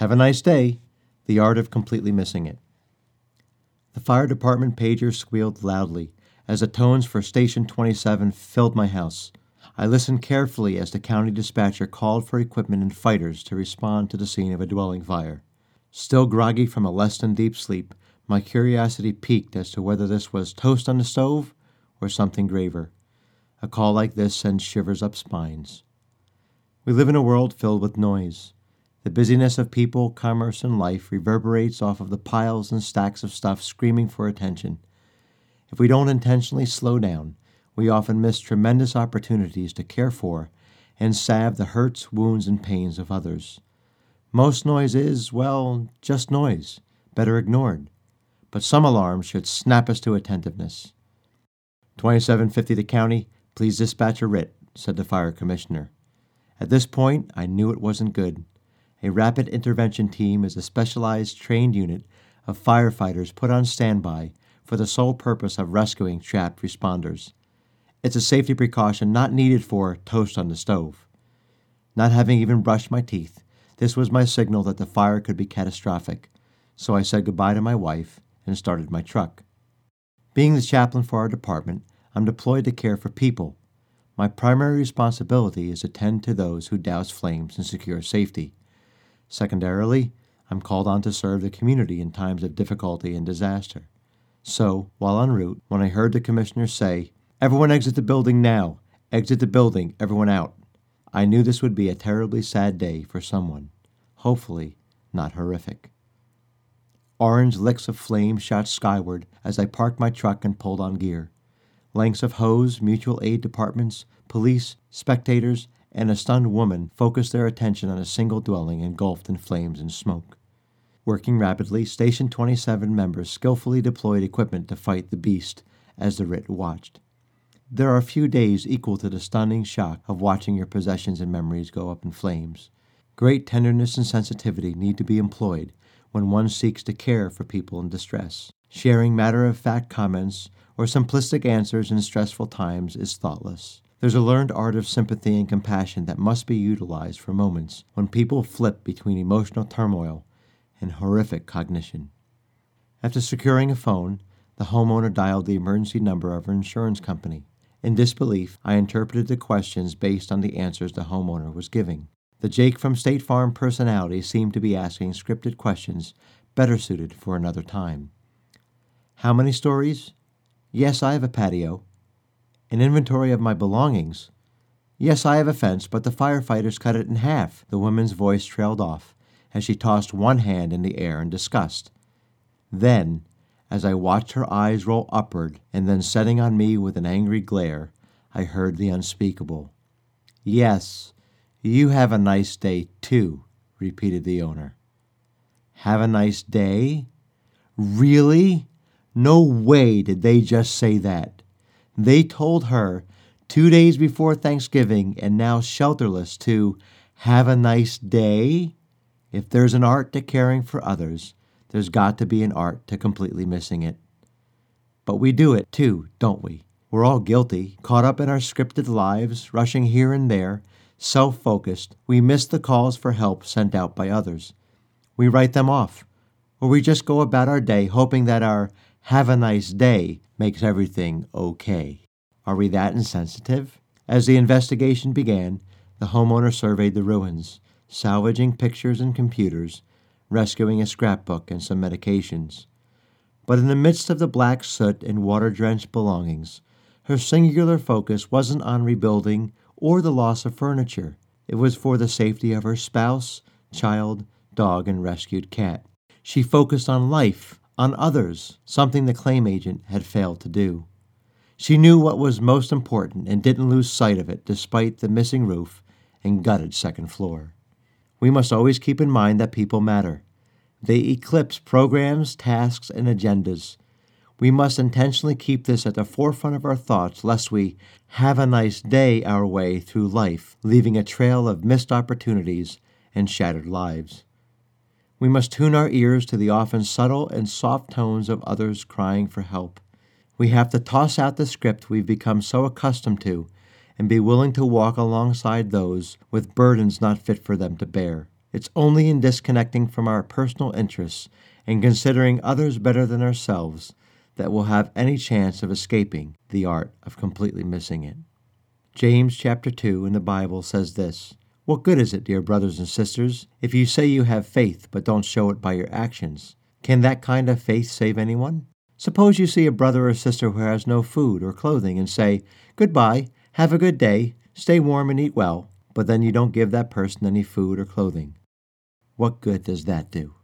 Have a nice day. The art of completely missing it. The fire department pager squealed loudly as the tones for Station 27 filled my house. I listened carefully as the county dispatcher called for equipment and fighters to respond to the scene of a dwelling fire. Still groggy from a less than deep sleep, my curiosity piqued as to whether this was toast on the stove or something graver. A call like this sends shivers up spines. We live in a world filled with noise. The busyness of people, commerce, and life reverberates off of the piles and stacks of stuff screaming for attention. If we don't intentionally slow down, we often miss tremendous opportunities to care for and salve the hurts, wounds, and pains of others. Most noise is, well, just noise, better ignored. But some alarms should snap us to attentiveness. 2750 the county, please dispatch a RIT, said the fire commissioner. At this point, I knew it wasn't good. A rapid intervention team is a specialized trained unit of firefighters put on standby for the sole purpose of rescuing trapped responders. It's a safety precaution not needed for toast on the stove. Not having even brushed my teeth, this was my signal that the fire could be catastrophic, so I said goodbye to my wife and started my truck. Being the chaplain for our department, I'm deployed to care for people. My primary responsibility is to tend to those who douse flames and secure safety. Secondarily, I'm called on to serve the community in times of difficulty and disaster. So, while en route, when I heard the commissioner say, Everyone exit the building now! Exit the building, everyone out! I knew this would be a terribly sad day for someone. Hopefully, not horrific. Orange licks of flame shot skyward as I parked my truck and pulled on gear. Lengths of hose, mutual aid departments, police, spectators, and a stunned woman focused their attention on a single dwelling engulfed in flames and smoke. Working rapidly, Station 27 members skillfully deployed equipment to fight the beast as the RIT watched. There are few days equal to the stunning shock of watching your possessions and memories go up in flames. Great tenderness and sensitivity need to be employed when one seeks to care for people in distress. Sharing matter of fact comments or simplistic answers in stressful times is thoughtless. There's a learned art of sympathy and compassion that must be utilized for moments when people flip between emotional turmoil and horrific cognition. After securing a phone, the homeowner dialed the emergency number of her insurance company. In disbelief, I interpreted the questions based on the answers the homeowner was giving. The Jake from State Farm personality seemed to be asking scripted questions better suited for another time. How many stories? Yes, I have a patio an inventory of my belongings. Yes, I have a fence, but the firefighters cut it in half. The woman's voice trailed off as she tossed one hand in the air in disgust. Then, as I watched her eyes roll upward and then setting on me with an angry glare, I heard the unspeakable. Yes, you have a nice day, too, repeated the owner. Have a nice day? Really? No way did they just say that. They told her two days before Thanksgiving and now shelterless to have a nice day. If there's an art to caring for others, there's got to be an art to completely missing it. But we do it too, don't we? We're all guilty, caught up in our scripted lives, rushing here and there, self focused. We miss the calls for help sent out by others. We write them off, or we just go about our day hoping that our have a nice day makes everything okay. Are we that insensitive? As the investigation began, the homeowner surveyed the ruins, salvaging pictures and computers, rescuing a scrapbook and some medications. But in the midst of the black soot and water drenched belongings, her singular focus wasn't on rebuilding or the loss of furniture. It was for the safety of her spouse, child, dog, and rescued cat. She focused on life, on others, something the claim agent had failed to do. She knew what was most important and didn't lose sight of it despite the missing roof and gutted second floor. We must always keep in mind that people matter. They eclipse programs, tasks, and agendas. We must intentionally keep this at the forefront of our thoughts lest we have a nice day our way through life, leaving a trail of missed opportunities and shattered lives. We must tune our ears to the often subtle and soft tones of others crying for help. We have to toss out the script we've become so accustomed to and be willing to walk alongside those with burdens not fit for them to bear. It's only in disconnecting from our personal interests and considering others better than ourselves that we'll have any chance of escaping the art of completely missing it. James chapter 2 in the Bible says this What good is it, dear brothers and sisters, if you say you have faith but don't show it by your actions? Can that kind of faith save anyone? Suppose you see a brother or sister who has no food or clothing and say, Goodbye, have a good day, stay warm and eat well, but then you don't give that person any food or clothing. What good does that do?